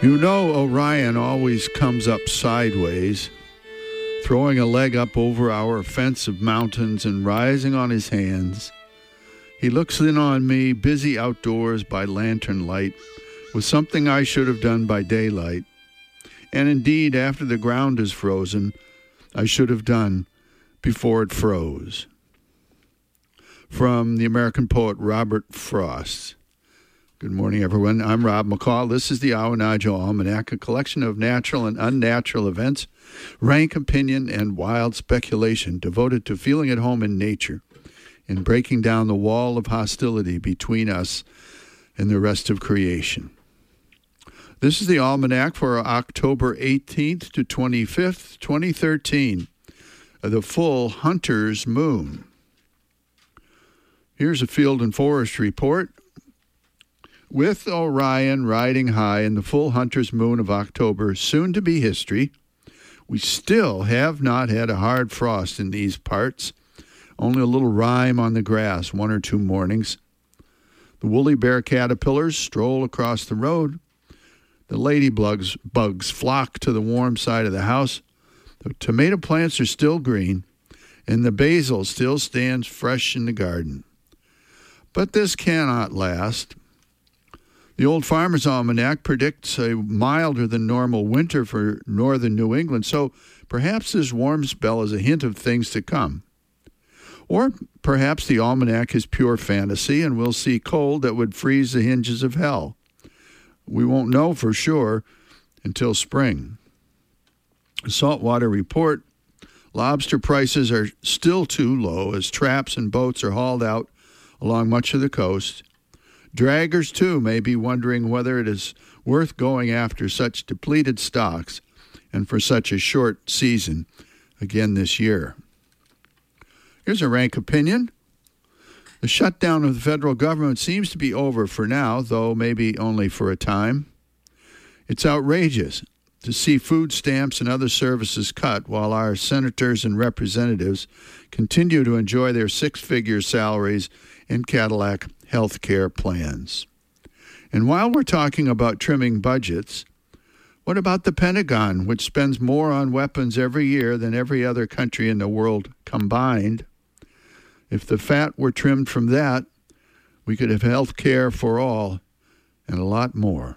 You know, Orion always comes up sideways, throwing a leg up over our fence of mountains and rising on his hands. He looks in on me, busy outdoors by lantern light, with something I should have done by daylight. And indeed, after the ground is frozen, I should have done before it froze. From the American poet Robert Frost. Good morning, everyone. I'm Rob McCall. This is the Awanadjo Almanac, a collection of natural and unnatural events, rank opinion, and wild speculation devoted to feeling at home in nature and breaking down the wall of hostility between us and the rest of creation. This is the Almanac for October 18th to 25th, 2013, the full Hunter's Moon. Here's a field and forest report with Orion riding high in the full hunter's moon of October, soon to be history, we still have not had a hard frost in these parts, only a little rime on the grass one or two mornings. The woolly bear caterpillars stroll across the road. The ladybugs bugs flock to the warm side of the house. The tomato plants are still green, and the basil still stands fresh in the garden. But this cannot last. The Old Farmer's Almanac predicts a milder than normal winter for northern New England, so perhaps this warm spell is a hint of things to come. Or perhaps the almanac is pure fantasy and we'll see cold that would freeze the hinges of hell. We won't know for sure until spring. saltwater report lobster prices are still too low as traps and boats are hauled out along much of the coast Draggers, too, may be wondering whether it is worth going after such depleted stocks and for such a short season again this year. Here's a rank opinion. The shutdown of the federal government seems to be over for now, though maybe only for a time. It's outrageous to see food stamps and other services cut while our senators and representatives continue to enjoy their six figure salaries in Cadillac health care plans. And while we're talking about trimming budgets, what about the Pentagon, which spends more on weapons every year than every other country in the world combined? If the fat were trimmed from that, we could have health care for all and a lot more.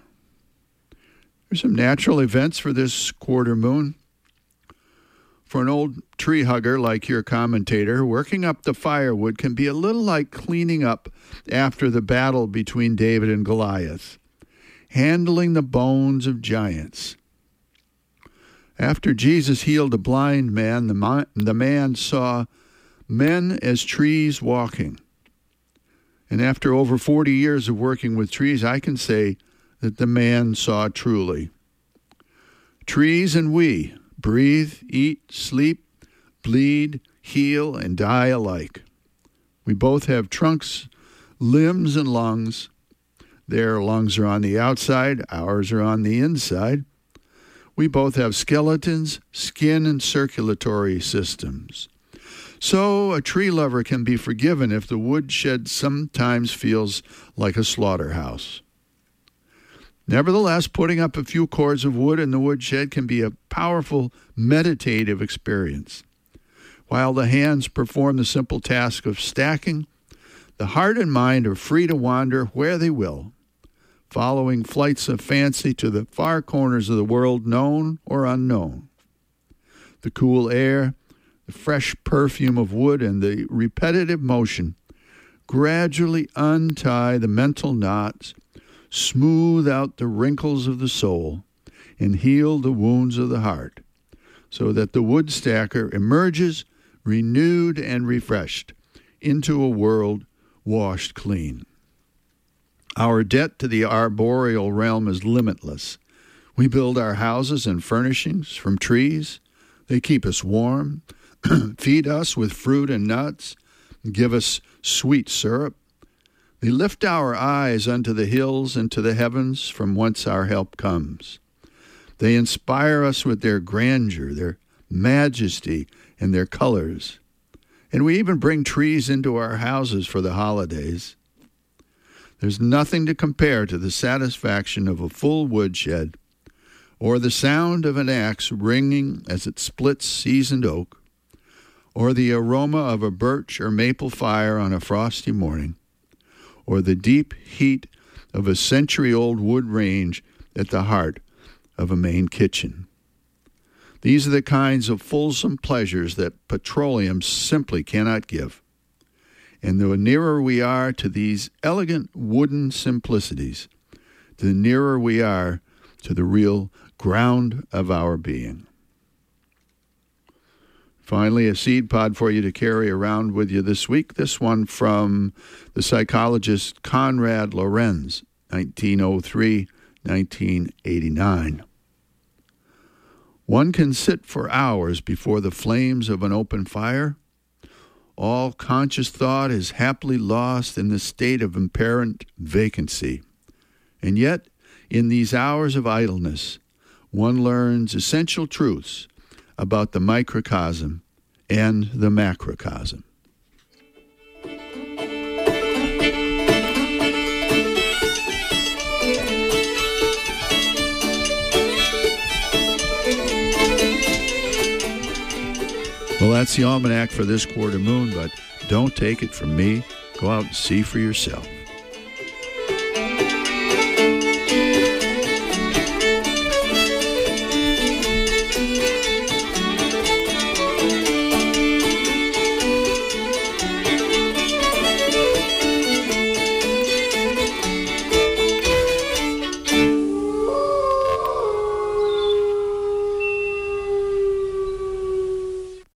There's some natural events for this quarter moon. For an old tree hugger like your commentator, working up the firewood can be a little like cleaning up after the battle between David and Goliath, handling the bones of giants. After Jesus healed a blind man, the, the man saw men as trees walking. And after over 40 years of working with trees, I can say that the man saw truly. Trees and we breathe, eat, sleep, bleed, heal, and die alike. We both have trunks, limbs, and lungs. Their lungs are on the outside, ours are on the inside. We both have skeletons, skin, and circulatory systems. So, a tree lover can be forgiven if the woodshed sometimes feels like a slaughterhouse. Nevertheless, putting up a few cords of wood in the woodshed can be a powerful meditative experience. While the hands perform the simple task of stacking, the heart and mind are free to wander where they will, following flights of fancy to the far corners of the world, known or unknown. The cool air, the fresh perfume of wood, and the repetitive motion gradually untie the mental knots smooth out the wrinkles of the soul, and heal the wounds of the heart, so that the woodstacker emerges renewed and refreshed into a world washed clean. Our debt to the arboreal realm is limitless. We build our houses and furnishings from trees. They keep us warm, feed us with fruit and nuts, give us sweet syrup, they lift our eyes unto the hills and to the heavens from whence our help comes. They inspire us with their grandeur, their majesty, and their colors. And we even bring trees into our houses for the holidays. There's nothing to compare to the satisfaction of a full woodshed or the sound of an axe ringing as it splits seasoned oak, or the aroma of a birch or maple fire on a frosty morning, or the deep heat of a century old wood range at the heart of a Maine kitchen. These are the kinds of fulsome pleasures that petroleum simply cannot give. And the nearer we are to these elegant wooden simplicities, the nearer we are to the real ground of our being. Finally, a seed pod for you to carry around with you this week. This one from the psychologist Konrad Lorenz, 1903 1989. One can sit for hours before the flames of an open fire. All conscious thought is happily lost in the state of apparent vacancy. And yet, in these hours of idleness, one learns essential truths about the microcosm and the macrocosm. Well, that's the almanac for this quarter moon, but don't take it from me. Go out and see for yourself.